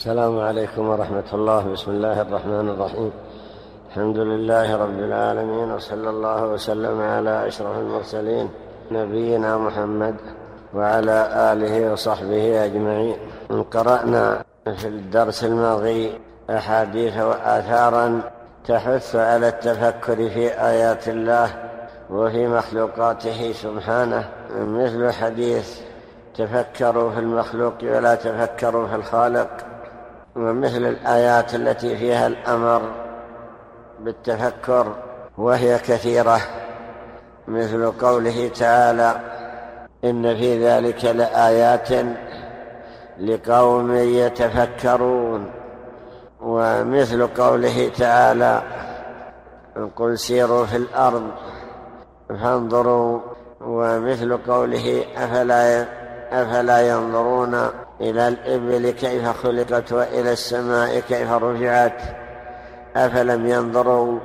السلام عليكم ورحمة الله. بسم الله الرحمن الرحيم. الحمد لله رب العالمين وصلى الله وسلم على أشرف المرسلين نبينا محمد وعلى آله وصحبه أجمعين. قرأنا في الدرس الماضي أحاديث وآثارا تحث على التفكر في آيات الله وفي مخلوقاته سبحانه. مثل حديث تفكروا في المخلوق ولا تفكروا في الخالق. ومثل الآيات التي فيها الأمر بالتفكر وهي كثيرة مثل قوله تعالى إن في ذلك لآيات لقوم يتفكرون. ومثل قوله تعالى قل سيروا في الأرض فانظروا. ومثل قوله أفلا أفلا ينظرون؟ إلى الإبل كيف خلقت وإلى السماء كيف رفعت أفلم ينظروا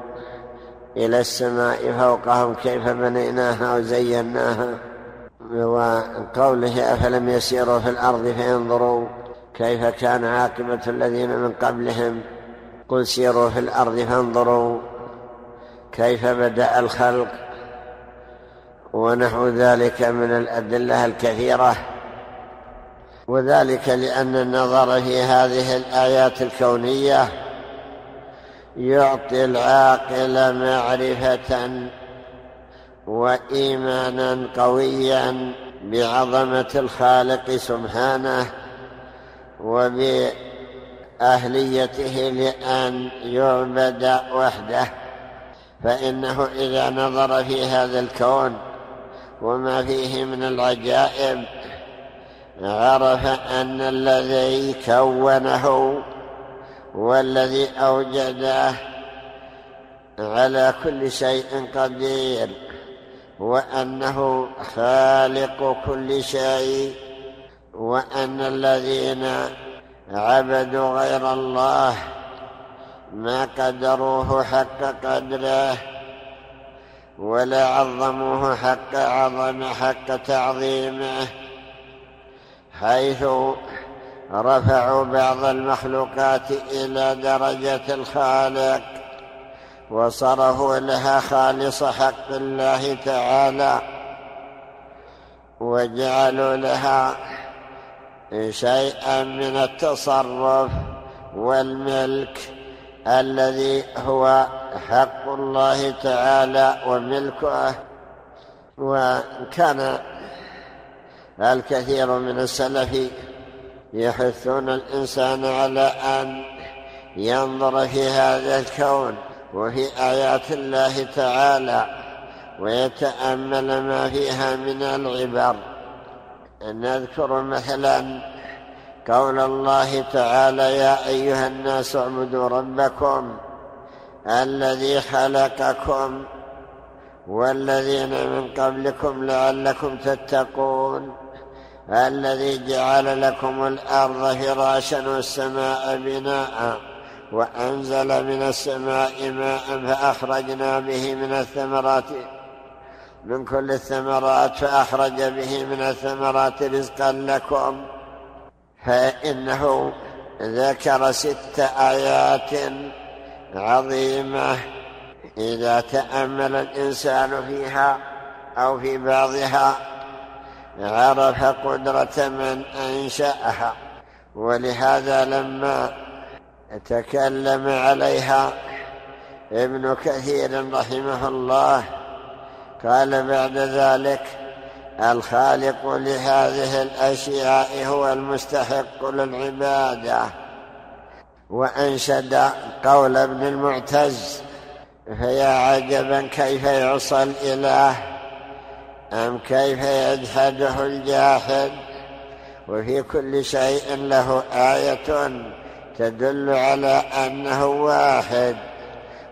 إلى السماء فوقهم كيف بنيناها وزيناها؟ وقوله أفلم يسيروا في الأرض فينظروا كيف كان عاقبة الذين من قبلهم؟ قل سيروا في الأرض فانظروا كيف بدأ الخلق ونحو ذلك من الأدلة الكثيرة. وذلك لأن النظر في هذه الآيات الكونية يعطي العاقل معرفة وإيمانا قويا بعظمة الخالق سبحانه وبأهليته لأن يعبد وحده. فإنه إذا نظر في هذا الكون وما فيه من العجائب عرف أن الذي كونه والذي أوجده على كل شيء قدير وأنه خالق كل شيء وأن الذين عبدوا غير الله ما قدروه حق قدره ولا عظموه حق عظم حق تعظيمه. حيث رفعوا بعض المخلوقات إلى درجة الخالق وصرفوا لها خالص حق الله تعالى وجعلوا لها شيئا من التصرف والملك الذي هو حق الله تعالى وملكه. وكان الكثير من السلف يحثون الإنسان على أن ينظر في هذا الكون وفي آيات الله تعالى ويتأمل ما فيها من العبر. نذكر مثلا قول الله تعالى يا أيها الناس اعبدوا ربكم الذي خلقكم والذين من قبلكم لعلكم تتقون الذي جعل لكم الأرض فراشا والسماء بناء وأنزل من السماء ماء فأخرجنا به من الثمرات من كل الثمرات فأخرج به من الثمرات رزقا لكم. فإنه ذكر ست آيات عظيمة إذا تأمل الإنسان فيها أو في بعضها. عرف قدرة من أنشأها ولهذا لما تكلم عليها ابن كثير رحمه الله قال بعد ذلك الخالق لهذه الأشياء هو المستحق للعبادة. وأنشد قول ابن المعتز فيا عجبا كيف يعصى الإله؟ أم كيف يجحده الجاحد؟ وفي كل شيء له آية تدل على أنه واحد.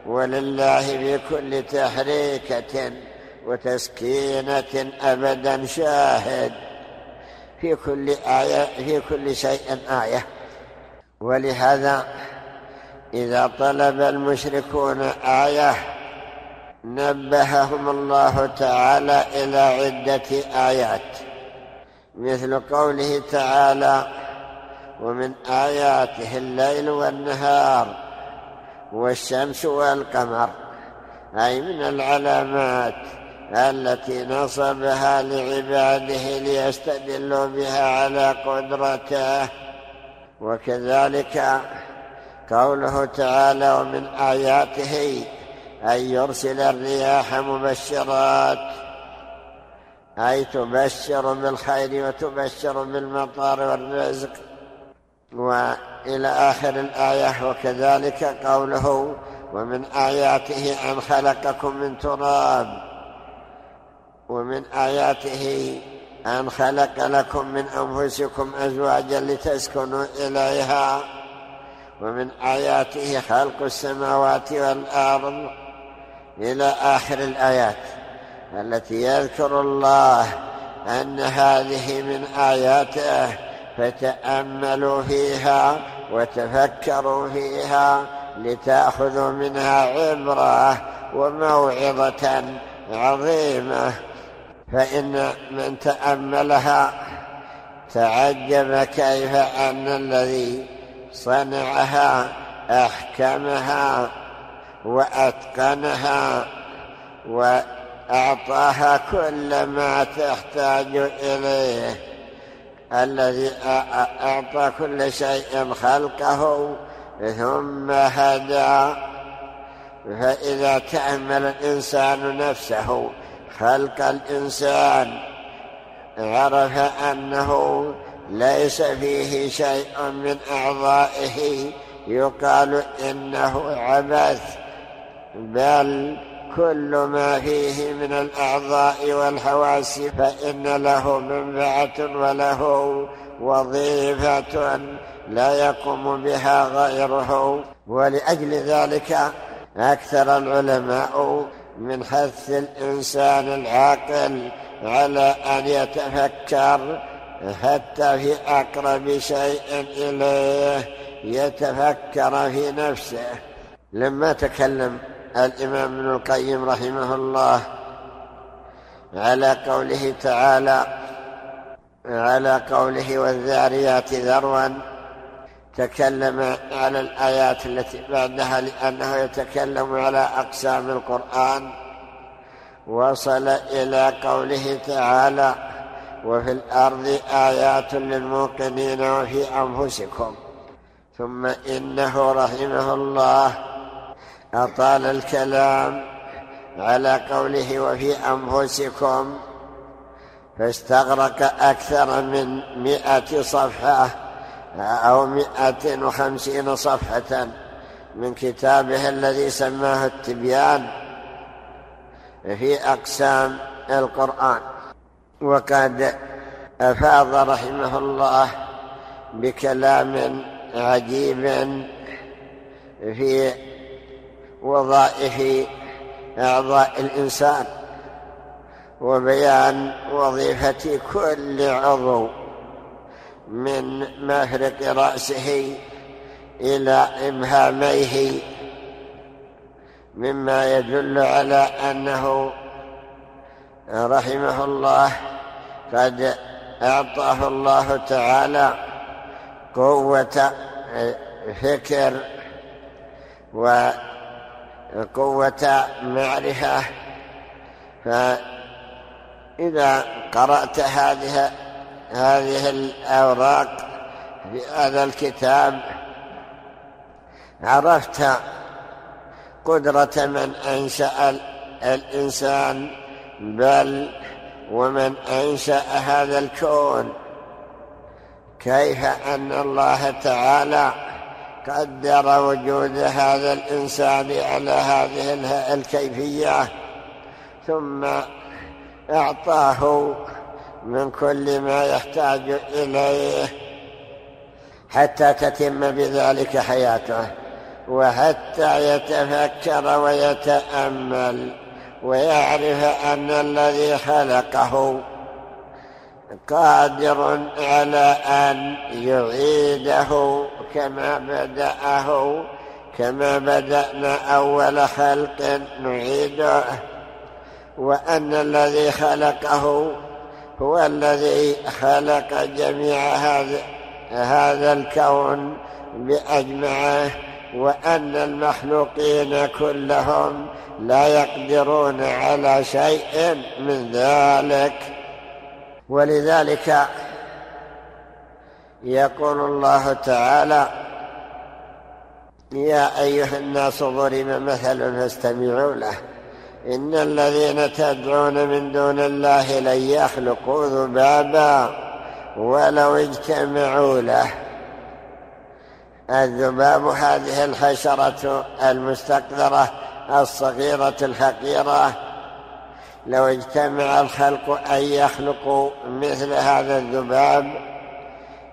ولله في كل تحريكة وتسكينة أبدا شاهد. في كل آية في كل شيء آية. ولهذا إذا طلب المشركون آية نبههم الله تعالى إلى عدة آيات مثل قوله تعالى ومن آياته الليل والنهار والشمس والقمر أي من العلامات التي نصبها لعباده ليستدلوا بها على قدرته. وكذلك قوله تعالى ومن آياته أن يرسل الرياح مبشرات أي تبشر بالخير وتبشر بالمطار والرزق. وإلى آخر الآية وكذلك قوله ومن آياته أن خلقكم من تراب ومن آياته أن خلق لكم من أنفسكم أزواجا لتسكنوا إليها ومن آياته خلق السماوات والأرض. إلى آخر الآيات التي يذكر الله أن هذه من آياته فتأملوا فيها وتفكروا فيها لتأخذوا منها عبرة وموعظة عظيمة. فإن من تأملها تعجب كيف أن الذي صنعها أحكمها. وأتقنها وأعطاها كل ما تحتاج إليه. الذي أعطى كل شيء خلقه ثم هدى. فإذا تأمل الإنسان نفسه خلق الإنسان عرف أنه ليس فيه شيء من أعضائه يقال إنه عبث. بل كل ما فيه من الأعضاء والحواس فإن له منفعة وله وظيفة لا يقوم بها غيره. ولأجل ذلك أكثر العلماء من حث الإنسان العاقل على أن يتفكر حتى في أقرب شيء إليه يتفكر في نفسه. لما تكلم الإمام ابن القيم رحمه الله على قوله تعالى على قوله والذاريات ذروا تكلم على الآيات التي بعدها لأنه يتكلم على أقسام القرآن وصل إلى قوله تعالى وفي الأرض آيات للموقنين وفي أنفسكم. ثم إنه رحمه الله أطال الكلام على قوله وفي أنفسكم فاستغرق أكثر من مئة صفحة أو مئة وخمسين صفحة من كتابه الذي سماه التبيان في أقسام القرآن. وقد أفاض رحمه الله بكلام عجيب في وظائف أعضاء الإنسان وبيان وظيفة كل عضو من مفرق رأسه إلى إبهاميه مما يدل على أنه رحمه الله قد أعطاه الله تعالى قوة فكر وقوة معرفة. فإذا قرأت هذه هذه الأوراق في هذا الكتاب عرفت قدرة من أنشأ الإنسان بل ومن أنشأ هذا الكون. كيف أن الله تعالى قدر وجود هذا الإنسان على هذه الكيفية ثم أعطاه من كل ما يحتاج إليه حتى تتم بذلك حياته وحتى يتفكر ويتأمل ويعرف أن الذي خلقه قادر على أن يعيده. كما بدأه كما بدأنا أول خلق نعيده. وأن الذي خلقه هو الذي خلق جميع هذه هذا الكون بأجمعه. وأن المخلوقين كلهم لا يقدرون على شيء من ذلك. ولذلك يقول الله تعالى يا أيها الناس ضرب مثل فاستمعوا له. إن الذين تدعون من دون الله لن يخلقوا ذبابا ولو اجتمعوا له. الذباب هذه الحشرة المستقذرة الصغيرة الحقيرة لو اجتمع الخلق أن يخلقوا مثل هذا الذباب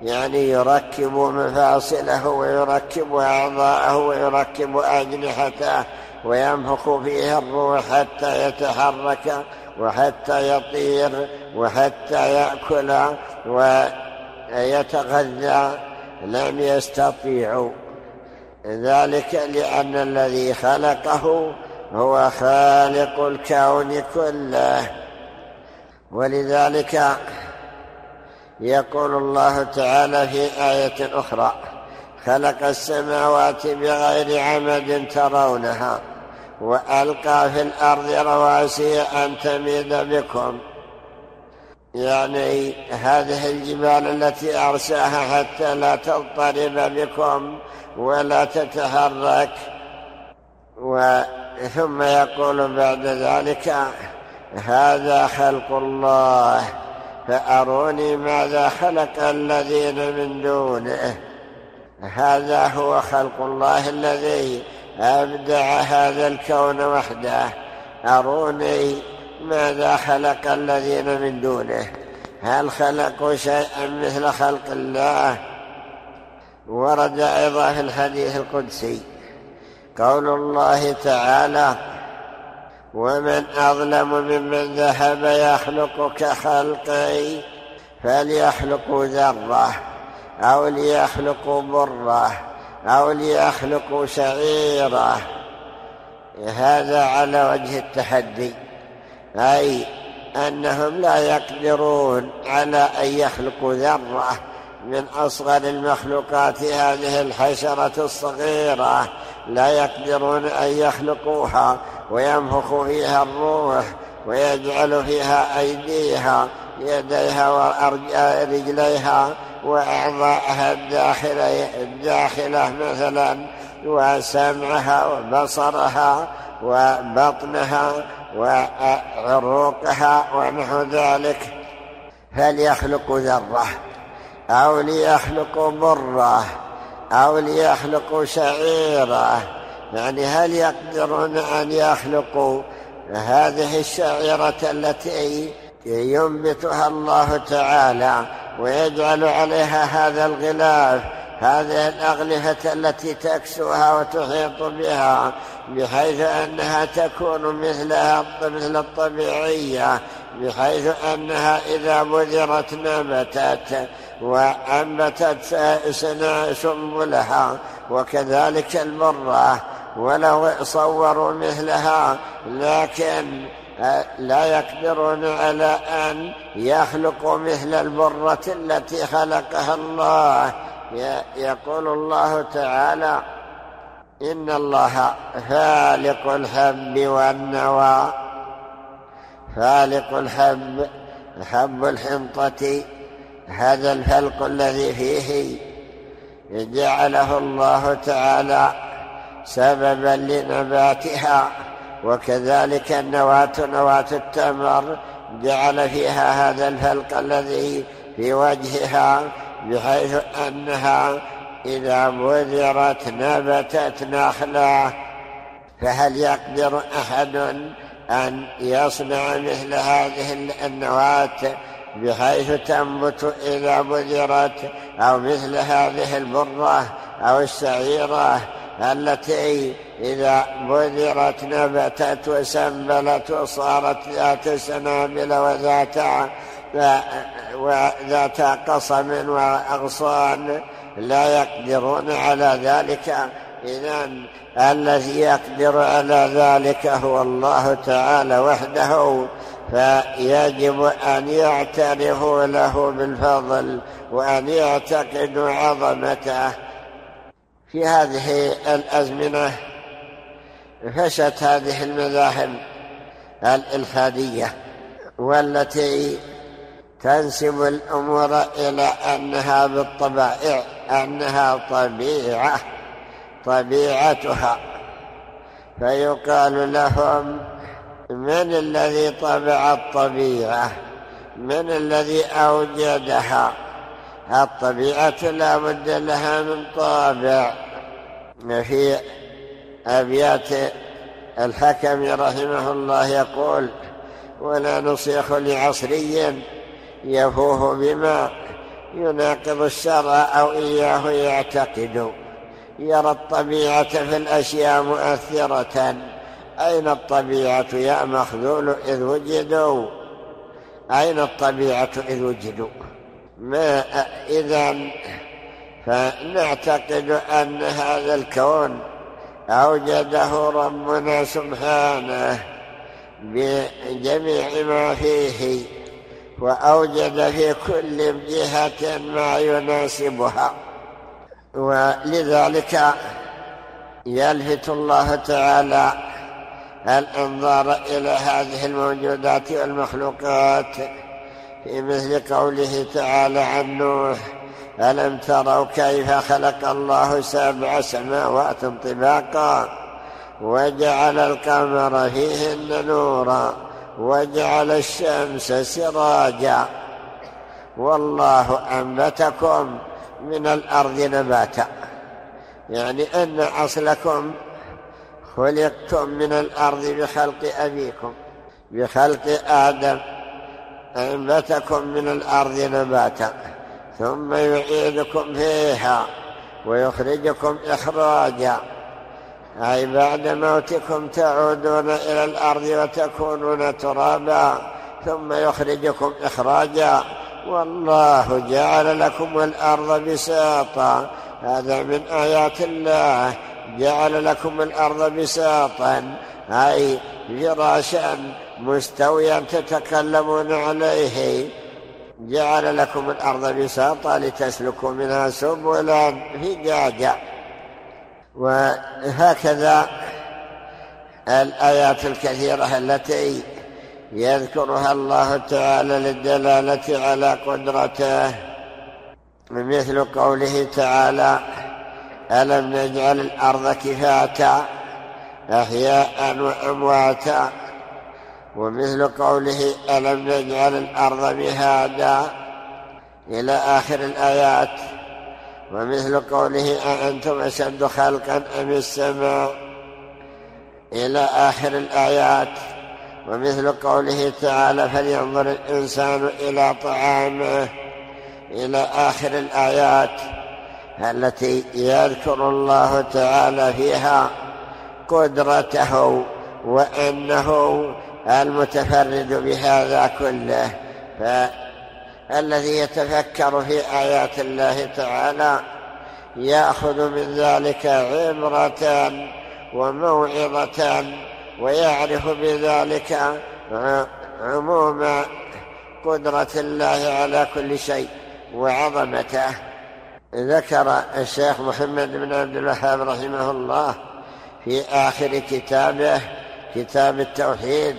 يعني يركب مفاصله ويركب أعضاءه ويركب أجنحته وينفخ فيه الروح حتى يتحرك وحتى يطير وحتى يأكل ويتغذى. لم يستطيعوا ذلك لأن الذي خلقه هو خالق الكون كله. ولذلك يقول الله تعالى في آية أخرى خلق السماوات بغير عمد ترونها وألقى في الأرض رواسي أن تميد بكم. يعني هذه الجبال التي أرساها حتى لا تضطرب بكم ولا تتحرك. ثم يقول بعد ذلك هذا خلق الله. فأروني ماذا خلق الذين من دونه. هذا هو خلق الله الذي أبدع هذا الكون وحده. أروني ماذا خلق الذين من دونه. هل خلقوا شيئا مثل خلق الله؟ ورد أيضا في الحديث القدسي. قول الله تعالى ومن أظلم ممن ذهب يخلق كخلقي فليخلقوا ذرة أو ليخلقوا بره أو ليخلقوا شعيرة. هذا على وجه التحدي أي أنهم لا يقدرون على أن يخلقوا ذرة من أصغر المخلوقات هذه الحشرة الصغيرة لا يقدرون أن يخلقوها. وينفخ فيها الروح ويجعل فيها أيديها يديها ورجليها وأعضاءها الداخلة, مثلا وسمعها وبصرها وبطنها وعروقها ونحو ذلك. فليخلقوا ذرة أو ليخلقوا بره أو ليخلقوا شعيرة يعني هل يقدرون أن يخلقوا هذه الشعيرة التي ينبتها الله تعالى ويجعل عليها هذا الغلاف هذه الأغلفة التي تكسوها وتحيط بها بحيث أنها تكون مثلها مثل الطبيعية بحيث أنها إذا بذرت نبتت وأنبتت سنبلها وكذلك المرة. ولو صوروا مثلها لكن لا يقدرون على أن يخلقوا مثل البرة التي خلقها الله. يقول الله تعالى إن الله فالق الحب والنوى. فالق الحب حب الحنطة هذا الفلق الذي فيه جعله الله تعالى سببا لنباتها وكذلك النواة نواة التمر جعل فيها هذا الفلق الذي في وجهها بحيث أنها إذا بذرت نبتت نخلة. فهل يقدر أحد أن يصنع مثل هذه النواة بحيث تنبت إذا بذرت أو مثل هذه البرة أو الشعيرة التي إذا بذرت نبتت وسنبلت وصارت ذات سنابل وذات وذات قصم وأغصان لا يقدرون على ذلك. إذا الذي يقدر على ذلك هو الله تعالى وحده. فيجب أن يعترفوا له بالفضل وأن يعتقدوا عظمته. في هذه الأزمنة فشت هذه المذاهب الإلحادية والتي تنسب الأمور إلى أنها بالطبائع أنها طبيعة طبيعتها. فيقال لهم من الذي طبع الطبيعة؟ من الذي أوجدها؟ الطبيعة لا بد لها من طابع. في أبيات الحكم رحمه الله يقول ولا نصيخ لعصري يفوه بما يناقض الشرع أو إياه يعتقد. يرى الطبيعة في الأشياء مؤثرة. أين الطبيعة يا مخذول إذ وجدوا؟ أين الطبيعة إذ وجدوا؟ ما إذا فنعتقد أن هذا الكون أوجده ربنا سبحانه بجميع ما فيه وأوجد في كل جهة ما يناسبها. ولذلك يلفت الله تعالى الإنظار إلى هذه الموجودات والمخلوقات. في مثل قوله تعالى عن نوح ألم تروا كيف خلق الله سبع سماوات طباقا؟ وجعل القمر فيهن نورا وجعل الشمس سراجا. والله أنبتكم من الأرض نباتا. يعني أن أصلكم خلقتم من الأرض بخلق أبيكم بخلق آدم. أنبتكم من الأرض نباتا ثم يعيدكم فيها ويخرجكم إخراجا. أي بعد موتكم تعودون إلى الأرض وتكونون ترابا ثم يخرجكم إخراجا. والله جعل لكم الأرض بساطا. هذا من آيات الله. جعل لكم الأرض بساطا. أي فراشا مستويا تتكلمون عليه. جعل لكم الأرض بساطا لتسلكوا منها سبلا. فجاجا وهكذا الآيات الكثيرة التي يذكرها الله تعالى للدلالة على قدرته. مثل قوله تعالى ألم نجعل الأرض كفاتا أحياء وأمواتا ومثل قوله ألم نجعل الأرض مهادا إلى آخر الآيات ومثل قوله أأنتم أشد خلقا أم السماء إلى آخر الآيات ومثل قوله تعالى فلينظر الإنسان إلى طعامه إلى آخر الآيات التي يذكر الله تعالى فيها قدرته وأنه المتفرد بهذا كله فالذي يتفكر في آيات الله تعالى يأخذ من ذلك عبرة وموعظة ويعرف بذلك عموم قدرة الله على كل شيء وعظمته. ذكر الشيخ محمد بن عبد الوهاب رحمه الله في آخر كتابه كتاب التوحيد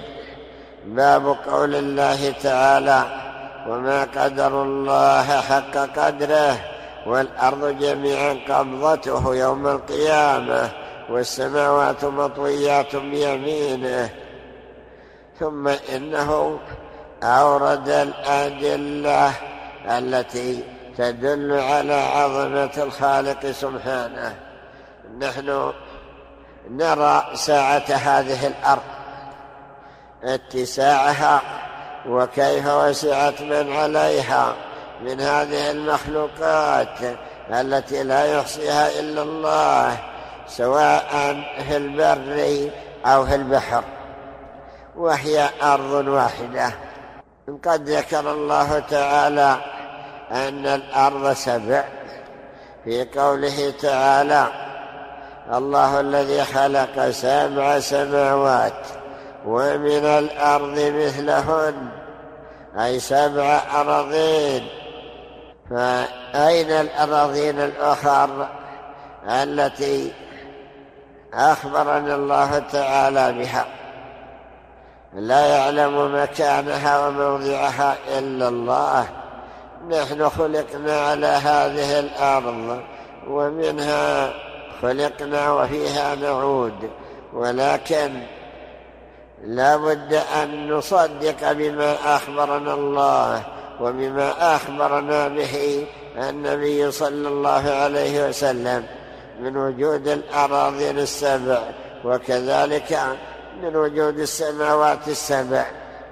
باب قول الله تعالى وما قدر الله حق قدره والأرض جميعا قبضته يوم القيامة والسماوات مطويات بيمينه. ثم إنه أورد الأدلة التي تدل على عظمة الخالق سبحانه. نحن نرى ساعة هذه الأرض. اتساعها وكيف وسعت من عليها من هذه المخلوقات التي لا يحصيها إلا الله سواء في البر أو في البحر. وهي أرض واحدة. قد ذكر الله تعالى أن الأرض سبع. في قوله تعالى الله الذي خلق سبع سماوات ومن الأرض مثلهن أي سبع أراضين. فأين الأراضين الأخر التي أخبرنا الله تعالى بها؟ لا يعلم مكانها وموضعها إلا الله. نحن خلقنا على هذه الأرض ومنها خلقنا وفيها نعود ولكن لا بد أن نصدق بما أخبرنا الله وبما أخبرنا به النبي صلى الله عليه وسلم من وجود الأراضين السبع وكذلك من وجود السماوات السبع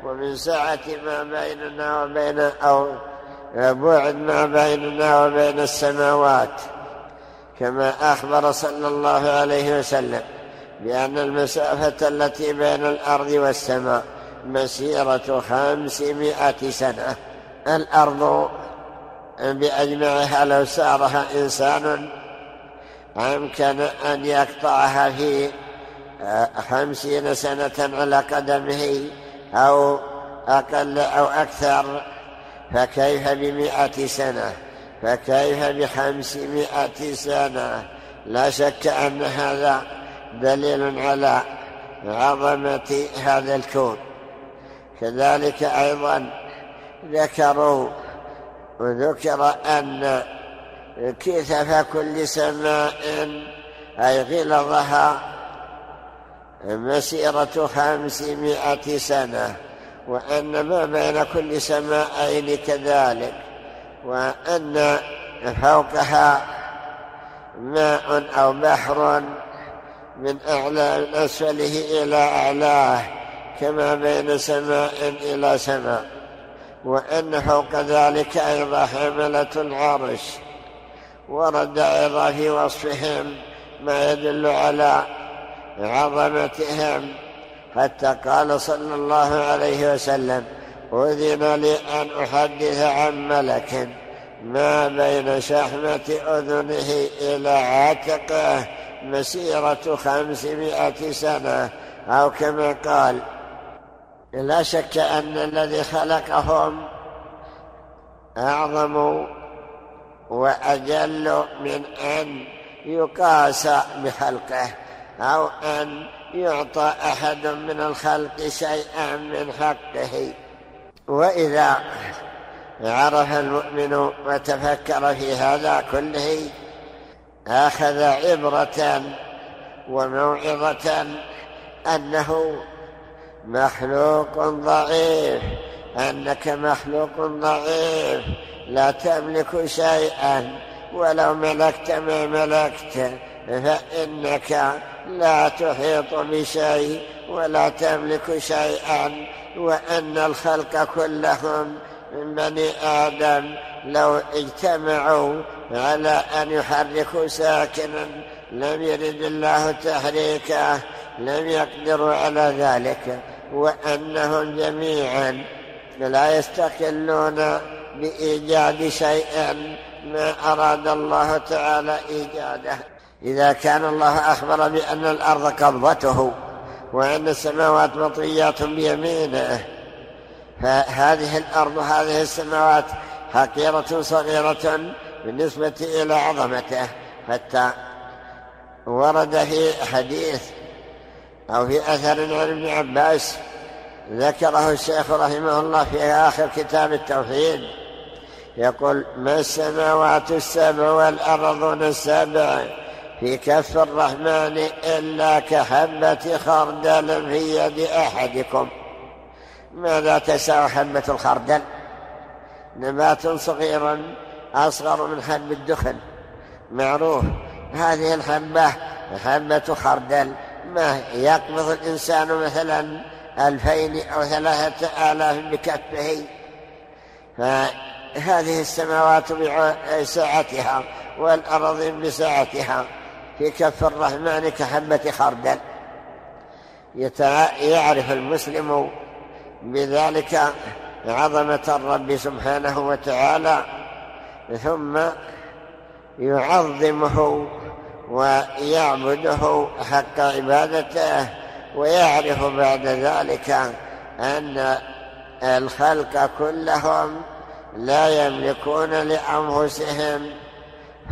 ومن سعة ما بيننا وبين أو بعد ما بيننا وبين السماوات كما أخبر صلى الله عليه وسلم. بأن المسافة التي بين الأرض والسماء مسيرة خمسمائة سنة. الأرض بأجمعها لو سارها إنسان أمكن أن يقطعها في خمسين سنة على قدمه أو أقل أو أكثر. فكيف بمئة سنة؟ فكيف بخمسمائة سنة؟ لا شك أن هذا دليل على عظمة هذا الكون. كذلك أيضا ذكروا وذكر أن كثف كل سماء أي غلظها مسيرة خمسمائة سنة وأن ما بين كل سماءين كذلك وأن فوقها ماء أو بحر من أعلى أسفله إلى أعلاه كما بين سماء إلى سماء. وأن فوق ذلك أيضا حملة العرش. ورد أيضا في وصفهم ما يدل على عظمتهم. حتى قال صلى الله عليه وسلم أذن لي أن أحدث عن ملك ما بين شحمة أذنه إلى عاتقه مسيرة خمسمائة سنة أو كما قال لا شك أن الذي خلقهم أعظم وأجل من أن يقاس بخلقه أو أن يعطى أحد من الخلق شيئا من حقه. وإذا عرف المؤمن وتفكر في هذا كله أخذ عبرة وموعظة أنه مخلوق ضعيف أنك مخلوق ضعيف لا تملك شيئا ولو ملكت ما ملكت فإنك لا تحيط بشيء ولا تملك شيئا وإن الخلق كلهم من بني آدم لو اجتمعوا على أن يحركوا ساكنا لم يرد الله تحريكه لم يقدروا على ذلك. وأنهم جميعا لا يستقلون بإيجاد شيء ما أراد الله تعالى إيجاده. إذا كان الله أخبر بأن الأرض قبضته وأن السماوات مطويات بيمينه فهذه الأرض هذه السماوات حقيرة صغيرة بالنسبة إلى عظمته حتى ورد في حديث أو في أثر عن ابن عباس ذكره الشيخ رحمه الله في آخر كتاب التوحيد يقول ما السماوات السبع والأرضون السبع في كف الرحمن إلا كحبة خردل في يد أحدكم؟ ماذا تسع حبة الخردل؟ نبات صغير أصغر من حب الدخن. معروف هذه الحبة حبة خردل. ما يقبض الإنسان مثلا ألفين أو ثلاثة آلاف بكفه؟ فهذه السماوات بسعتها والأرض بسعتها في كف الرحمن كحبة خردل. يعرف المسلم بذلك عظمة الرب سبحانه وتعالى ثم يعظمه ويعبده حق عبادته ويعرف بعد ذلك أن الخلق كلهم لا يملكون لأنفسهم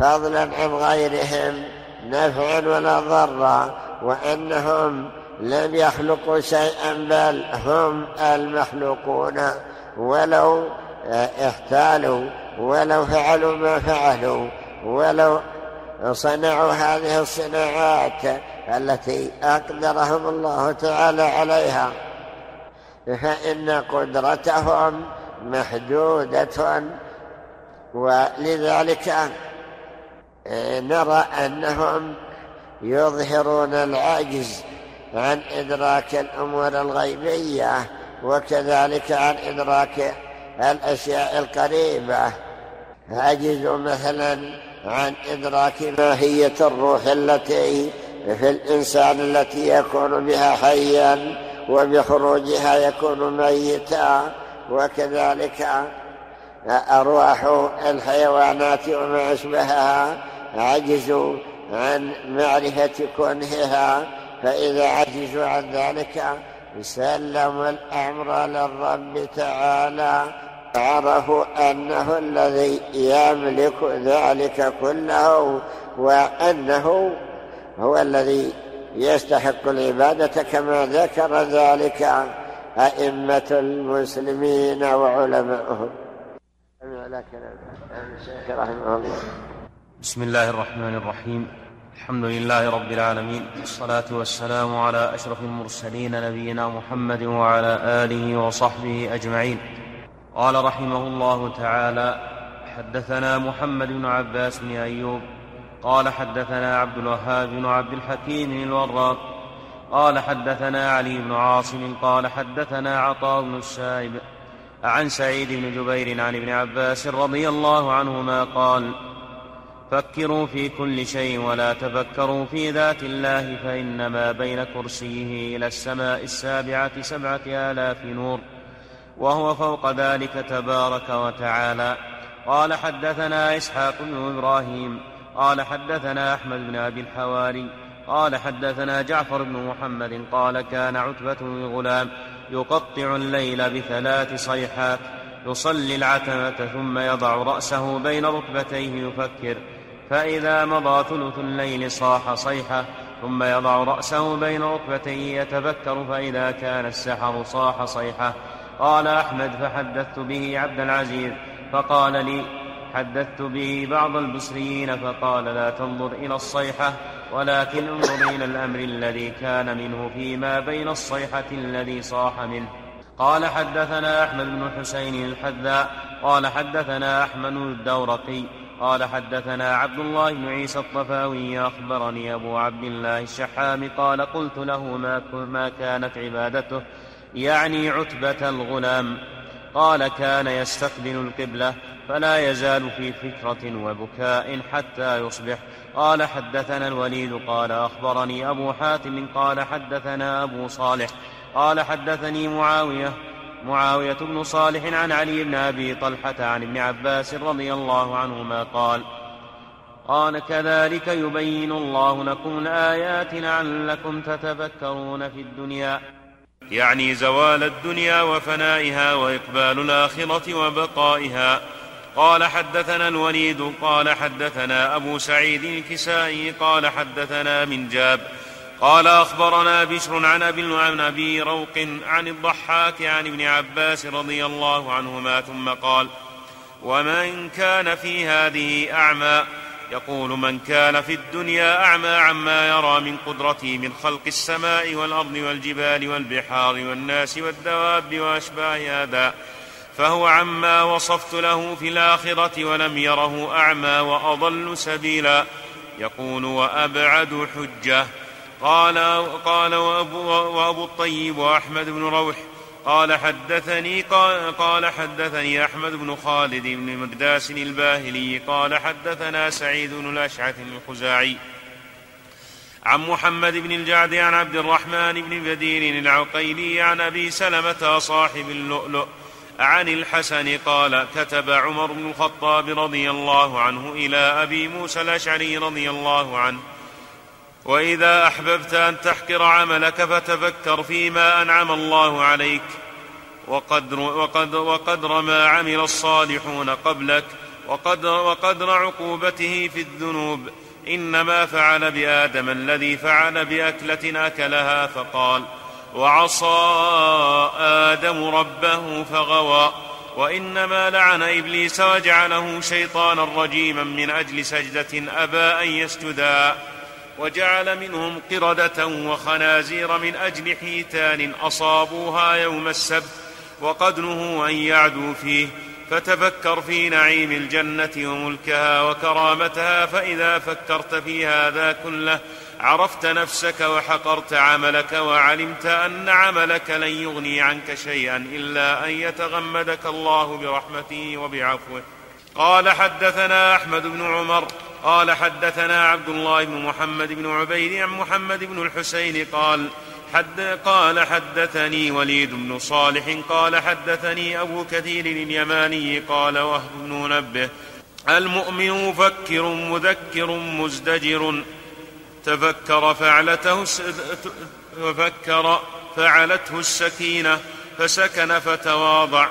فضلا عن غيرهم نفعا ولا ضرا وأنهم لم يخلقوا شيئا بل هم المخلوقون ولو احتالوا ولو فعلوا ما فعلوا ولو صنعوا هذه الصناعات التي أقدرهم الله تعالى عليها. فإن قدرتهم محدودة ولذلك نرى أنهم يظهرون العجز عن إدراك الأمور الغيبية وكذلك عن إدراك الأشياء القريبة. عجزوا مثلا عن إدراك ماهية الروح التي في الإنسان التي يكون بها حيا وبخروجها يكون ميتا وكذلك أرواح الحيوانات وما أشبهها. عجزوا عن معرفة كنهها فإذا عجزوا عن ذلك سلموا الأمر للرب تعالى عرفوا أنه الذي يملك ذلك كله وأنه هو الذي يستحق العبادة كما ذكر ذلك أئمة المسلمين الله بسم الله الرحمن الرحيم. الحمد لله رب العالمين والصلاة والسلام على أشرف المرسلين نبينا محمد وعلى آله وصحبه أجمعين. قال رحمه الله تعالى حدثنا محمد بن عباس بن أيوب قال حدثنا عبد الوهاب بن عبد الحكيم الوراق قال حدثنا علي بن عاصم قال حدثنا عطاء بن السائب عن سعيد بن جبير عن ابن عباس رضي الله عنهما قال فكروا في كل شيء ولا تفكروا في ذات الله فإنما بين كرسيه إلى السماء السابعة سبعة آلاف نور وهو فوق ذلك تبارك وتعالى. قال حدثنا إسحاق بن إبراهيم قال حدثنا أحمد بن أبي الحواري قال حدثنا جعفر بن محمد قال كان عتبة بن غلام يقطع الليل بثلاث صيحات يصلي العتمة ثم يضع رأسه بين ركبتيه يفكر. فإذا مضى ثلث الليل صاح صيحة ثم يضع رأسه بين ركبتيه يتفكر فإذا كان السحر صاح صيحة. قال أحمد فحدثت به عبد العزيز فقال لي حدثت به بعض البصريين فقال لا تنظر إلى الصيحة ولكن انظر إلى الأمر الذي كان منه فيما بين الصيحة الذي صاح منه. قال حدثنا أحمد بن حسين الحذاء قال حدثنا أحمد الدورقي قال حدثنا عبد الله بن عيسى الطفاوي أخبرني أبو عبد الله الشحام قال قلت له ما, ما كانت عبادته يعني عتبة الغلام. قال كان يستقبل القبلة فلا يزال في فكرة وبكاء حتى يصبح. قال حدثنا الوليد قال أخبرني أبو حاتم قال حدثنا أبو صالح قال حدثني معاوية معاوية بن صالح عن علي بن أبي طلحة عن ابن عباس رضي الله عنهما قال قال كذلك يبين الله لكم الآيات لعلكم تتفكرون في الدنيا. يعني زوال الدنيا وفنائها وإقبال الآخرة وبقائها. قال حدثنا الوليد قال حدثنا أبو سعيد الكسائي قال حدثنا من جاب قال أخبرنا بشر عن أبي عن أبي روق عن الضحاك عن ابن عباس رضي الله عنهما ثم قال ومن كان في هذه أعمى؟ يقول من كان في الدنيا أعمى عما يرى من قدرتي من خلق السماء والأرض والجبال والبحار والناس والدواب وأشباه هذا فهو عما وصفت له في الآخرة ولم يره أعمى وأضل سبيلا. يقول وأبعد حجة. قال قال وأبو, وأبو الطيب وأحمد بن روح قال حدثني قال, قال حدثني أحمد بن خالد بن مقداس الباهلي قال حدثنا سعيد بن الأشعث الخزاعي. عن محمد بن الجعد عن عبد الرحمن بن بدير العقيلي عن أبي سلمة صاحب اللؤلؤ عن الحسن قال كتب عمر بن الخطاب رضي الله عنه إلى أبي موسى الأشعري رضي الله عنه وإذا أحببت أن تحقر عملك فتفكر فيما أنعم الله عليك. وقدر, وقد وقدر ما عمل الصالحون قبلك وقدر, وقدر عقوبته في الذنوب. انما فعل بآدم الذي فعل بأكلة أكلها فقال وعصى آدم ربه فغوى. وإنما لعن إبليس وجعله شيطانا رجيما من أجل سجدة أبى أن يسجدا. وجعل منهم قردة وخنازير من أجل حيتان أصابوها يوم السبت وقد نهوا أن يعدوا فيه. فتفكر في نعيم الجنة وملكها وكرامتها فإذا فكرت في هذا كله عرفت نفسك وحقرت عملك وعلمت أن عملك لن يغني عنك شيئا إلا أن يتغمدك الله برحمته وبعفوه. قال حدثنا أحمد بن عمر قال حدثنا عبد الله بن محمد بن عبيد عن محمد بن الحسين قال حد قال حدثني وليد بن صالح قال حدثني أبو كثير اليماني قال وهب بن منبه المؤمن مفكر مذكر مزدجر تفكر فعلته تفكر فعلته السكينة فسكن فتواضع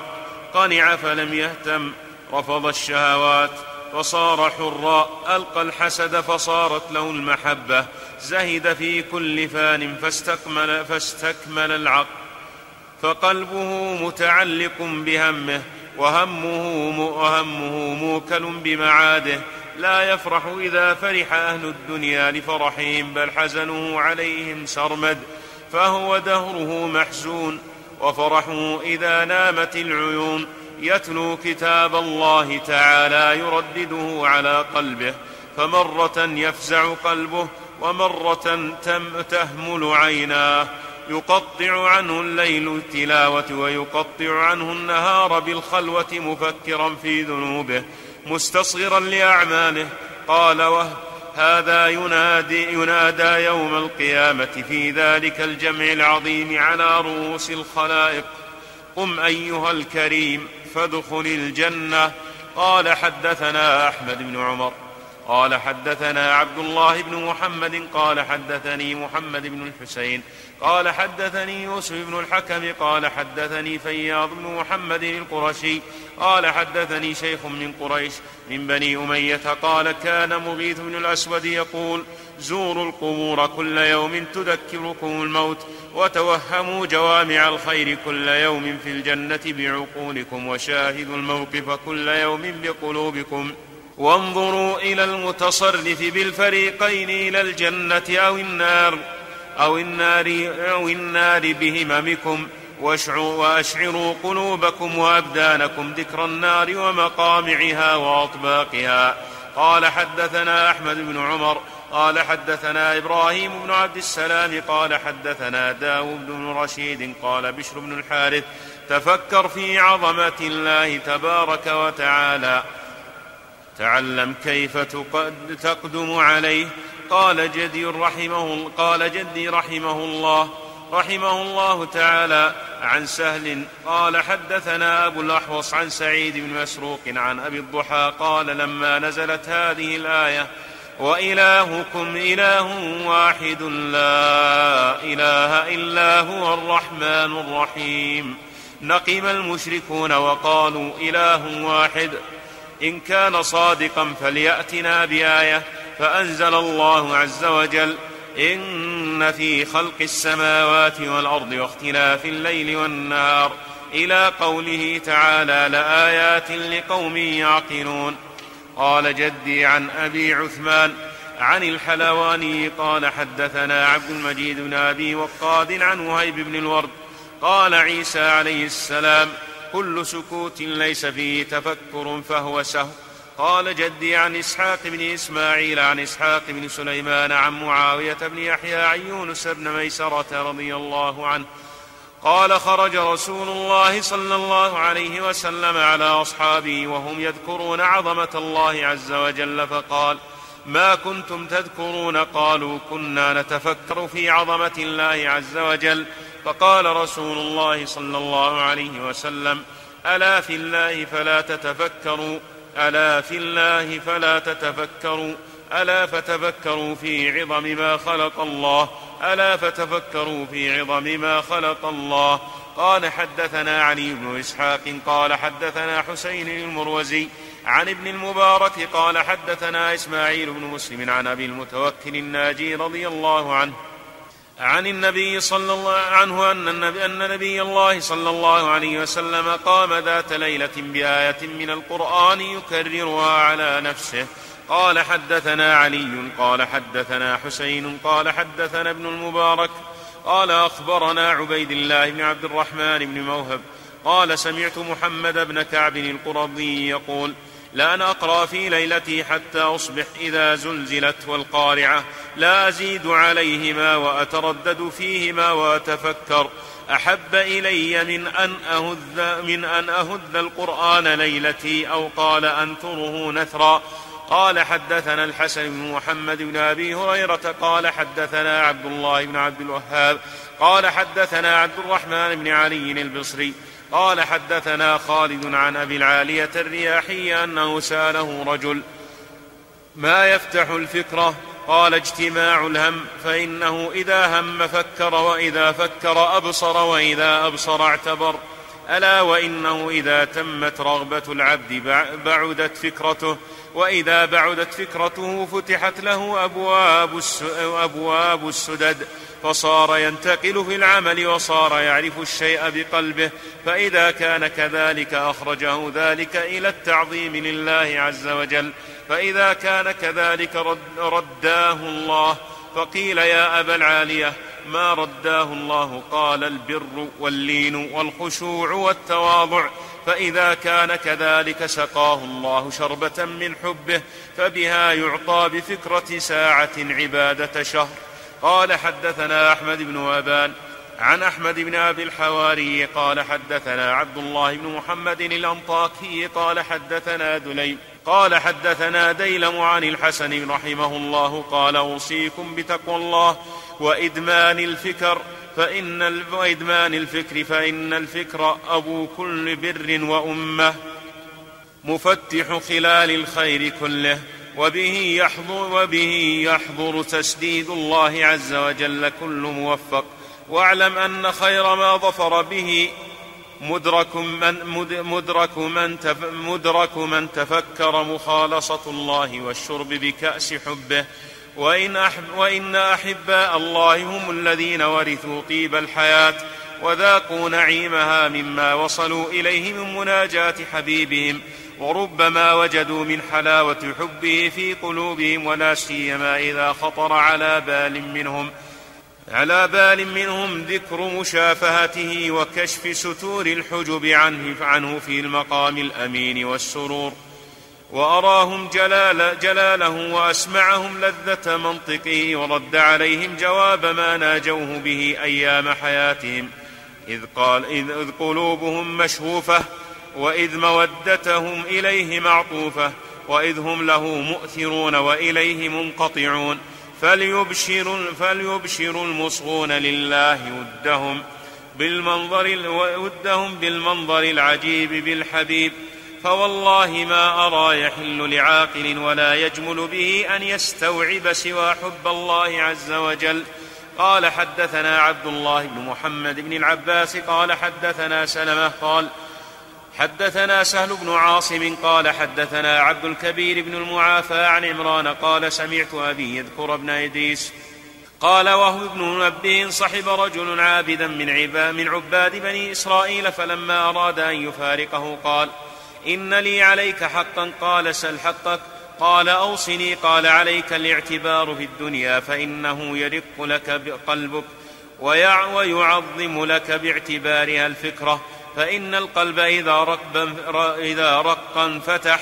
قنع فلم يهتم رفض الشهوات فصار حرا ألقى الحسد فصارت له المحبة. زهد في كل فان فاستكمل فاستكمل العقل فقلبه متعلق بهمه وهمه وهمه موكل بمعاده. لا يفرح إذا فرح أهل الدنيا لفرحهم بل حزنه عليهم سرمد. فهو دهره محزون وفرحه إذا نامت العيون. يتلو كتاب الله تعالى يردده على قلبه فمرة يفزع قلبه ومرة تم تهمل عيناه. يقطع عنه الليل التلاوة ويقطع عنه النهار بالخلوة مفكرا في ذنوبه مستصغرا لأعماله. قال وهب هذا ينادي ينادى يوم القيامة في ذلك الجمع العظيم على رؤوس الخلائق. قم أيها الكريم. فادخل الجنة. قال حدثنا أحمد بن عمر. قال حدثنا عبد الله بن محمد قال حدثني محمد بن الحسين قال حدثني يوسف بن الحكم قال حدثني فياض بن محمد القرشي قال حدثني شيخ من قريش من بني أمية قال كان مغيث بن الأسود يقول زوروا القبور كل يوم تذكركم الموت وتوهموا جوامع الخير كل يوم في الجنة بعقولكم وشاهدوا الموقف كل يوم بقلوبكم وانظروا إلى المتصرف بالفريقين إلى الجنة أو النار أو النار أو النار بهممكم وأشعروا قلوبكم وأبدانكم ذكر النار ومقامعها وأطباقها. قال حدثنا أحمد بن عمر قال حدثنا إبراهيم بن عبد السلام قال حدثنا داود بن رشيد قال بشر بن الحارث تفكر في عظمة الله تبارك وتعالى. تعلم كيف تقدم عليه. قال جدي رحمه قال جدي رحمه الله رحمه الله تعالى عن سهل. قال حدثنا أبو الأحوص عن سعيد بن مسروق عن أبي الضحى قال لما نزلت هذه الآية وإلهكم إله واحد لا إله إلا هو الرحمن الرحيم. نقم المشركون وقالوا إله واحد. إن كان صادقا فليأتنا بآية فأنزل الله عز وجل إن في خلق السماوات والأرض واختلاف الليل والنهار إلى قوله تعالى لآيات لقوم يعقلون. قال جدي عن أبي عثمان عن الحلواني قال حدثنا عبد المجيد بن أبي وقاد عن وهيب بن الورد قال عيسى عليه السلام كل سكوت ليس فيه تفكر فهو سهو. قال جدي عن إسحاق بن إسماعيل عن إسحاق بن سليمان عن معاوية بن يحيى عن يونس بن ميسرة رضي الله عنه. قال خرج رسول الله صلى الله عليه وسلم على أصحابه وهم يذكرون عظمة الله عز وجل فقال ما كنتم تذكرون؟ قالوا كنا نتفكر في عظمة الله عز وجل. فقال رسول الله صلى الله عليه وسلم ألا في الله فلا تتفكروا ألا في الله فلا تتفكروا ألا فتفكروا في عظم ما خلق الله ألا فتفكروا في عظم ما خلق الله. قال حدثنا علي بن إسحاق قال حدثنا حسين المروزي عن ابن المبارك قال حدثنا إسماعيل بن مسلم عن أبي المتوكل الناجي رضي الله عنه عن النبي صلى الله عنه أن النبي, أن نبي الله صلى الله عليه وسلم قام ذات ليلة بآية من القرآن يكررها على نفسه. قال حدثنا علي قال حدثنا حسين قال حدثنا ابن المبارك قال أخبرنا عبيد الله بن عبد الرحمن بن موهب قال سمعت محمد بن كعب القرظي يقول لأن أقرأ في ليلتي حتى أصبح إذا زلزلت والقارعة. لا أزيد عليهما وأتردد فيهما وأتفكر. أحب إلي من أن أهذ من أن أهذ القرآن ليلتي أو قال أنثره نثرا. قال حدثنا الحسن بن محمد بن أبي هريرة قال حدثنا عبد الله بن عبد الوهاب قال حدثنا عبد الرحمن بن علي البصري. قال حدثنا خالد عن أبي العالية الرياحي أنه سأله رجل ما يفتح الفكرة؟ قال اجتماع الهم فإنه إذا هم فكر وإذا فكر أبصر وإذا أبصر اعتبر. ألا وإنه إذا تمت رغبة العبد بعدت فكرته وإذا بعدت فكرته فتحت له أبواب السدد. فصار ينتقل في العمل وصار يعرف الشيء بقلبه فإذا كان كذلك أخرجه ذلك إلى التعظيم لله عز وجل. فإذا كان كذلك رد رداه الله فقيل يا أبا العالية ما رداه الله؟ قال البر واللين والخشوع والتواضع. فإذا كان كذلك سقاه الله شربة من حبه فبها يعطى بفكرة ساعة عبادة شهر. قال حدثنا أحمد بن أبان عن أحمد بن أبي الحواري قال حدثنا عبد الله بن محمد الأنطاكي قال حدثنا دليم قال حدثنا ديلم عن الحسن رحمه الله قال أوصيكم بتقوى الله وإدمان الفكر فإن وإدمان الفكر فإن الفكر أبو كل بر وأمة مفتح خلال الخير كله. وبه يحضر وبه يحضر تسديد الله عز وجل كل موفق. واعلم أن خير ما ظفر به مدرك من مدرك من مدرك من تفكر مخالصة الله والشرب بكأس حبه. وإن, أحب وإن أحباء الله هم الذين ورثوا طيب الحياة وذاقوا نعيمها مما وصلوا إليه من مناجاة حبيبهم. وربما وجدوا من حلاوة حبه في قلوبهم ولا سيما إذا خطر على بال منهم. على بال منهم ذكر مشافهته وكشف ستور الحجب عنه, عنه في المقام الأمين والسرور. وأراهم جلال جلاله وأسمعهم لذة منطقه ورد عليهم جواب ما ناجوه به أيام حياتهم. إذ قال إذ قلوبهم مشهوفة وإذ مودتهم إليه معطوفة وإذ هم له مؤثرون وإليه منقطعون. فليبشر فليبشر المصغون لله ودهم بالمنظر ودهم بالمنظر العجيب بالحبيب. فوالله ما أرى يحل لعاقل ولا يجمل به أن يستوعب سوى حب الله عز وجل. قال حدثنا عبد الله بن محمد بن العباس قال حدثنا سلمة قال حدثنا سهل بن عاصم قال حدثنا عبد الكبير بن المعافى عن عمران قال سمعت أبي يذكر ابن إدريس قال وهو ابن منبه صحب رجل عابدا من عباد, من عباد بني إسرائيل فلما أراد أن يفارقه قال إن لي عليك حقا قال سل حقك قال أوصني قال عليك الاعتبار في الدنيا فإنه يرق لك قلبك ويعظم لك باعتبارها الفكرة فإن القلب إذا رق إذا رق انفتح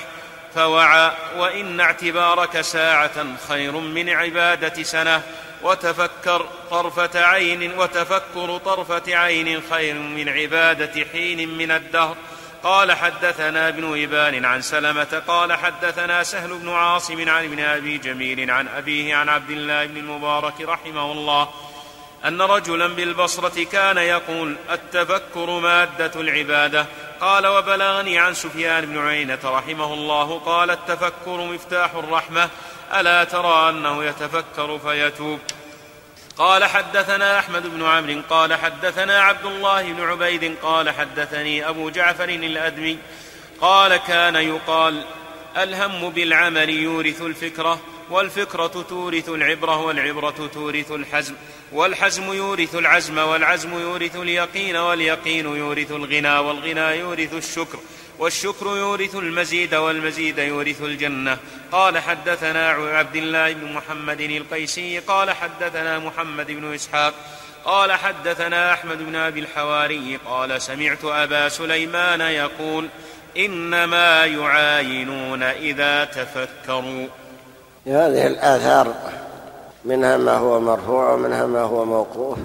فوعى وإن اعتبارك ساعة خير من عبادة سنة. وتفكر طرفة عين وتفكر طرفة عين خير من عبادة حين من الدهر. قال حدثنا ابن إبان عن سلمة قال حدثنا سهل بن عاصم عن ابن أبي جميل عن أبيه عن عبد الله بن المبارك رحمه الله. أن رجلا بالبصرة كان يقول التفكر مادة العبادة. قال وبلغني عن سفيان بن عيينة رحمه الله قال التفكر مفتاح الرحمة ألا ترى أنه يتفكر فيتوب. قال حدثنا أحمد بن عمرو قال حدثنا عبد الله بن عبيد قال حدثني أبو جعفر الأدمي قال كان يقال الهم بالعمل يورث الفكرة والفكرة تورث العبرة والعبرة تورث الحزم. والحزم يورث العزم والعزم يورث اليقين واليقين يورث الغنى والغنى يورث الشكر والشكر يورث المزيد والمزيد يورث الجنة. قال حدثنا عبد الله بن محمد القيسي قال حدثنا محمد بن إسحاق قال حدثنا أحمد بن أبي الحواري قال سمعت أبا سليمان يقول إنما يعاينون إذا تفكروا. هذه الآثار منها ما هو مرفوع ومنها ما هو موقوف.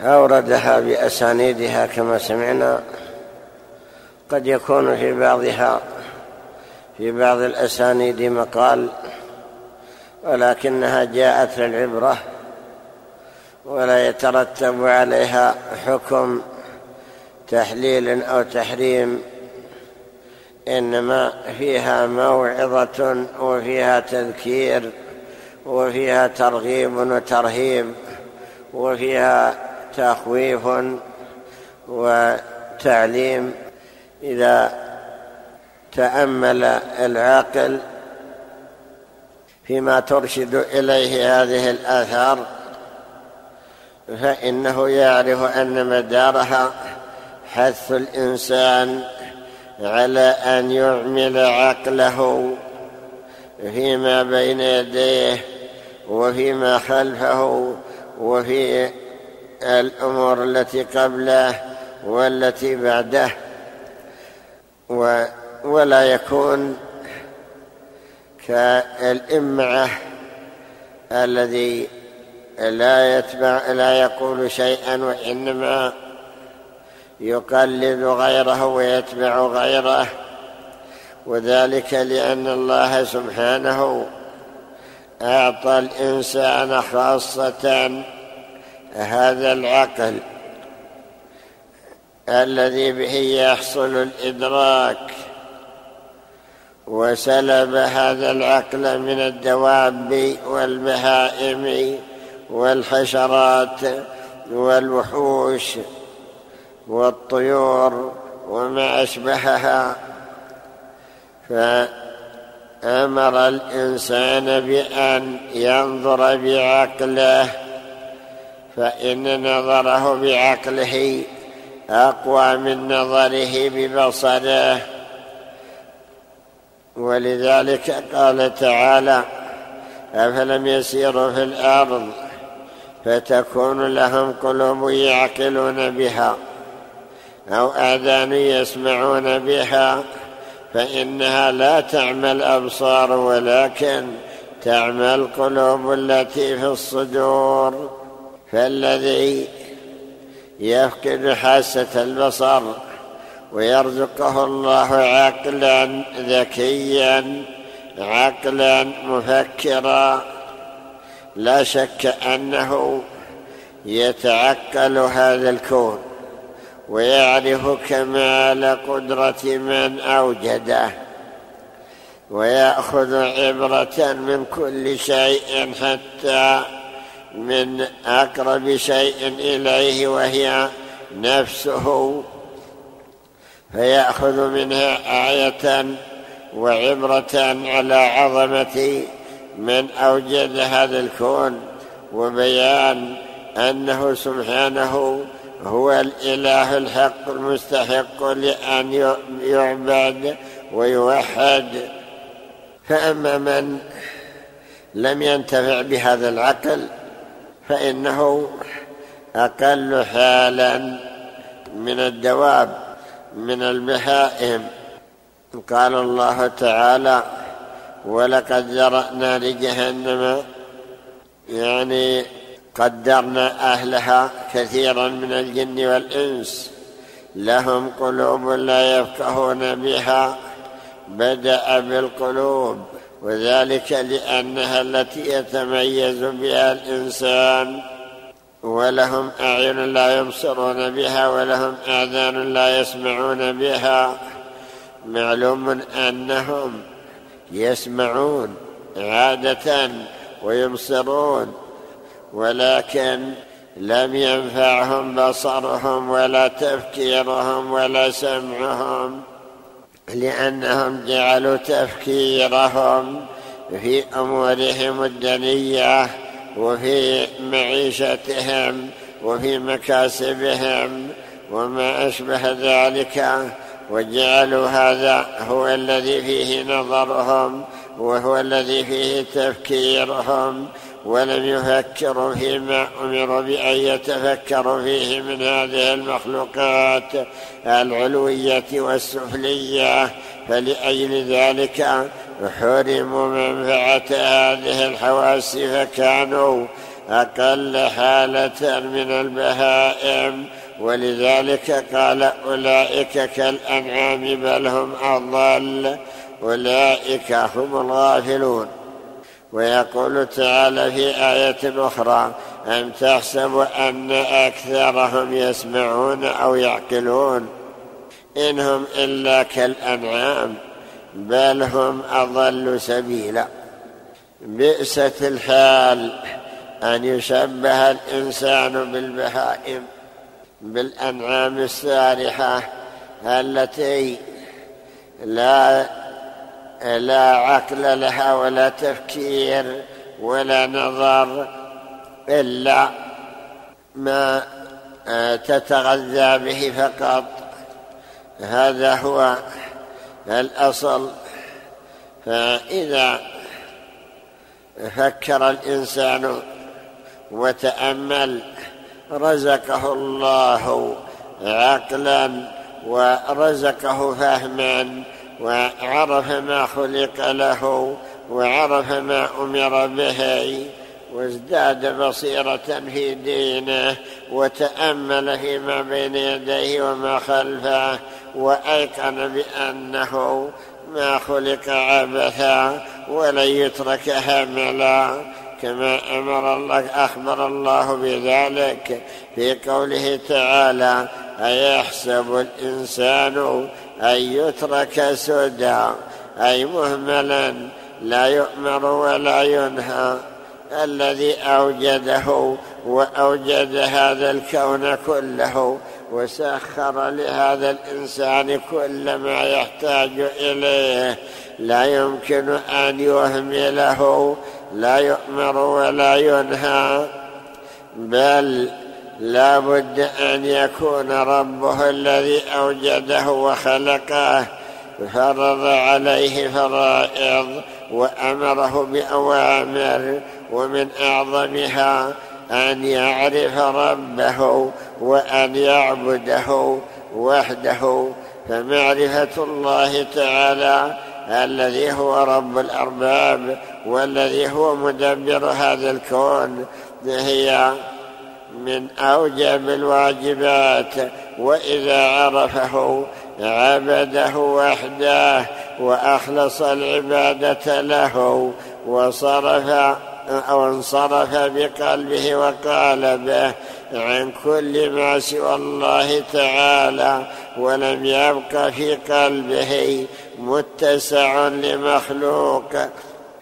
أوردها بأسانيدها كما سمعنا. قد يكون في بعضها في بعض الأسانيد مقال ولكنها جاءت للعبرة ولا يترتب عليها حكم تحليل أو تحريم إنما فيها موعظة وفيها تذكير. وفيها ترغيب وترهيب وفيها تخويف وتعليم. إذا تأمل العاقل فيما ترشد إليه هذه الآثار فإنه يعرف أن مدارها حث الإنسان على أن يعمل عقله. فيما بين يديه وفيما خلفه وفي الأمور التي قبله والتي بعده. ولا يكون كالإمعة الذي لا يتبع لا يقول شيئا وإنما يقلد غيره ويتبع غيره. وذلك لأن الله سبحانه أعطى الإنسان خاصة هذا العقل الذي به يحصل الإدراك وسلب هذا العقل من الدواب والبهائم والحشرات والوحوش والطيور وما أشبهها. فأمر الإنسان بأن ينظر بعقله فإن نظره بعقله أقوى من نظره ببصره. ولذلك قال تعالى أفلم يسيروا في الأرض فتكون لهم قلوب يعقلون بها أو آذان يسمعون بها؟ فإنها لا تعمى الأبصار ولكن تعمى القلوب التي في الصدور. فالذي يفقد حاسة البصر ويرزقه الله عقلا ذكيا عقلا مفكرا لا شك أنه يتعقل هذا الكون. ويعرف كمال قدرة من أوجده ويأخذ عبرة من كل شيء حتى من أقرب شيء إليه وهي نفسه. فيأخذ منها آية وعبرة على عظمة من أوجد هذا الكون وبيان أنه سبحانه هو الإله الحق المستحق لأن يعبد ويوحد. فأما من لم ينتفع بهذا العقل فإنه أقل حالا من الدواب من البهائم قال الله تعالى ولقد ذرأنا لجهنم. يعني قدرنا أهلها كثيرا من الجن والإنس. لهم قلوب لا يفقهون بها. بدأ بالقلوب وذلك لأنها التي يتميز بها الإنسان. ولهم أعين لا يبصرون بها ولهم آذان لا يسمعون بها. معلوم أنهم يسمعون عادة ويبصرون. ولكن لم ينفعهم بصرهم ولا تفكيرهم ولا سمعهم لأنهم جعلوا تفكيرهم في أمورهم الدنية وفي معيشتهم وفي مكاسبهم وما أشبه ذلك وجعلوا هذا هو الذي فيه نظرهم وهو الذي فيه تفكيرهم. ولم يفكروا فيما امروا بأن يتفكروا فيه من هذه المخلوقات العلوية والسفلية فلأجل ذلك حرموا منفعة هذه الحواس فكانوا أقل حالة من البهائم. ولذلك قال أولئك كالأنعام بل هم أضل أولئك هم الغافلون. ويقول تعالى في آية أخرى أم تحسب أن أكثرهم يسمعون أو يعقلون؟ إنهم إلا كالأنعام بل هم أضل سبيلا. بئست الحال أن يشبه الإنسان بالبهائم بالأنعام السارحة التي لا لا عقل لها ولا تفكير ولا نظر إلا ما تتغذى به فقط. هذا هو الأصل. فإذا فكر الإنسان وتأمل رزقه الله عقلا ورزقه فهما وعرف ما خلق له وعرف ما أمر به وازداد بصيرة في دينه وتأمل فيما بين يديه وما خلفه وأيقن بأنه ما خلق عبثا ولن يترك هملا. كما أمر الله أخبر الله بذلك في قوله تعالى أيحسب الإنسان أن يترك سدى أي مهملا لا يؤمر ولا ينهى. الذي أوجده وأوجد هذا الكون كله وسخر لهذا الإنسان كل ما يحتاج إليه. لا يمكن أن يهمله لا يؤمر ولا ينهى. بل لا بد أن يكون ربه الذي أوجده وخلقه فرض عليه فرائض وأمره بأوامر ومن أعظمها أن يعرف ربه وأن يعبده وحده. فمعرفة الله تعالى الذي هو رب الأرباب والذي هو مدبر هذا الكون هي من أوجب الواجبات وإذا عرفه عبده وحده وأخلص العبادة له وصرف أو انصرف بقلبه وقالبه عن كل ما سوى الله تعالى ولم يبق في قلبه متسع لمخلوق.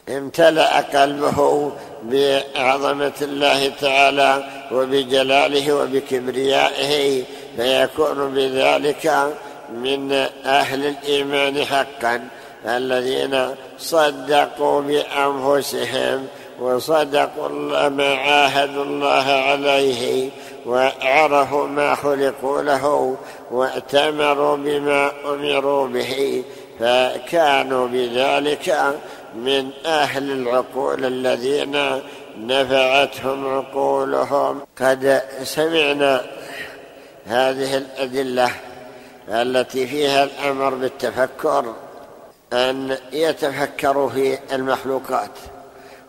امتلأ قلبه بعظمة الله تعالى وبجلاله وبكبريائه فيكون بذلك من أهل الإيمان حقا. الذين صدقوا بأنفسهم وصدقوا ما عاهدوا الله عليه وعرفوا ما خلقوا له وأتمروا بما أمروا به فكانوا بذلك من أهل العقول الذين نفعتهم عقولهم. قد سمعنا هذه الأدلة التي فيها الأمر بالتفكر أن يتفكروا في المخلوقات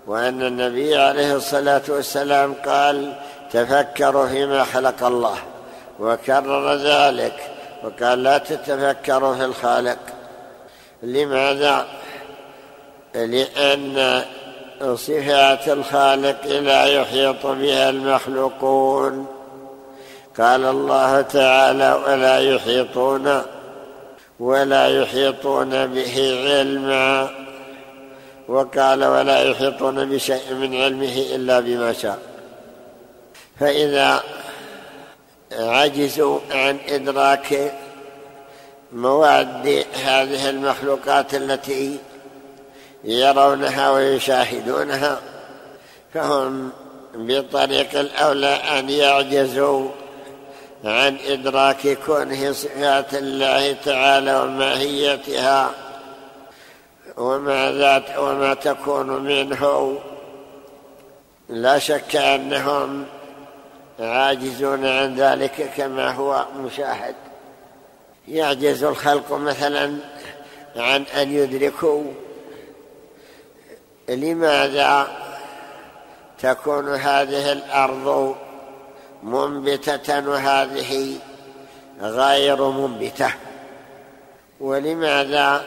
وأن النبي عليه الصلاة والسلام قال تفكروا فيما خلق الله وكرر ذلك وقال لا تتفكروا في الخالق لماذا؟ لأن صفات الخالق لا يحيط بها المخلوقون. قال الله تعالى ولا يحيطون ولا يحيطون به علما. وقال ولا يحيطون بشيء من علمه إلا بما شاء. فإذا عجزوا عن إدراك مواد هذه المخلوقات التي يرونها ويشاهدونها فهم بطريق الأولى أن يعجزوا عن إدراك كونه صفات الله تعالى وماهيتها وما ذات وما تكون منه. لا شك أنهم عاجزون عن ذلك كما هو مشاهد. يعجز الخلق مثلا عن أن يدركوا لماذا تكون هذه الأرض منبتة وهذه غير منبتة؟ ولماذا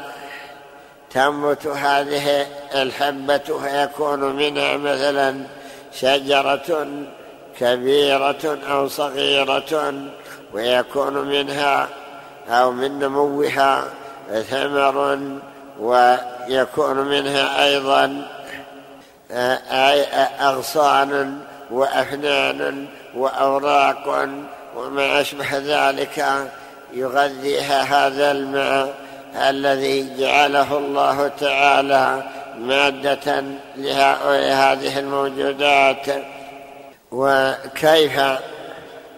تنبت هذه الحبة فيكون منها مثلا شجرة كبيرة أو صغيرة ويكون منها أو من نموها ثمر ويكون منها أيضا أغصان وأفنان وأوراق وما أشبه ذلك يغذيها هذا الماء الذي جعله الله تعالى مادة لهذه الموجودات. وكيف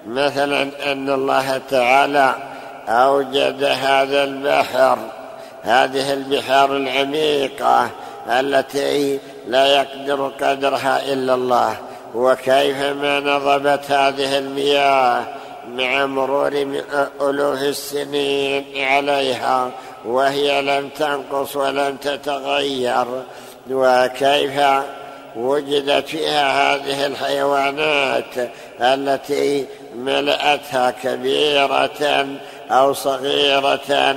مثلا أن الله تعالى أوجد هذا البحر؟ هذه البحار العميقة التي لا يقدر قدرها إلا الله. وكيف ما نضبت هذه المياه مع مرور ألوف السنين عليها وهي لم تنقص ولم تتغير. وكيف وجدت فيها هذه الحيوانات التي ملأتها كبيرة أو صغيرة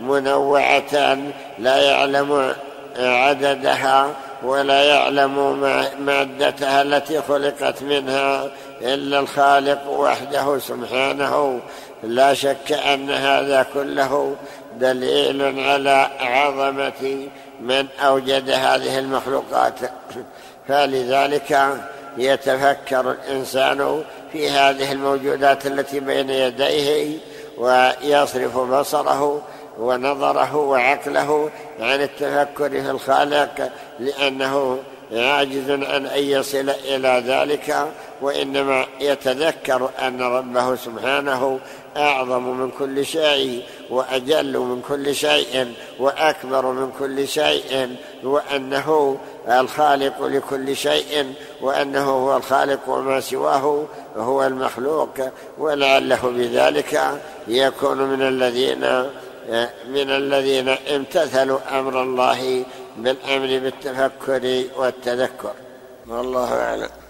منوعة لا يعلم عددها ولا يعلم مادتها التي خلقت منها إلا الخالق وحده سبحانه. لا شك أن هذا كله دليل على عظمة من أوجد هذه المخلوقات. فلذلك يتفكر الإنسان في هذه الموجودات التي بين يديه ويصرف بصره ونظره وعقله عن التفكر في الخالق لأنه عاجز عن أن يصل إلى ذلك وإنما يتذكر أن ربه سبحانه أعظم من كل شيء وأجل من كل شيء وأكبر من كل شيء وأنه الخالق لكل شيء وأنه هو الخالق وما سواه هو المخلوق ولعله بذلك يكون من الذين من الذين امتثلوا أمر الله بالأمر بالتفكر والتذكر. والله أعلم.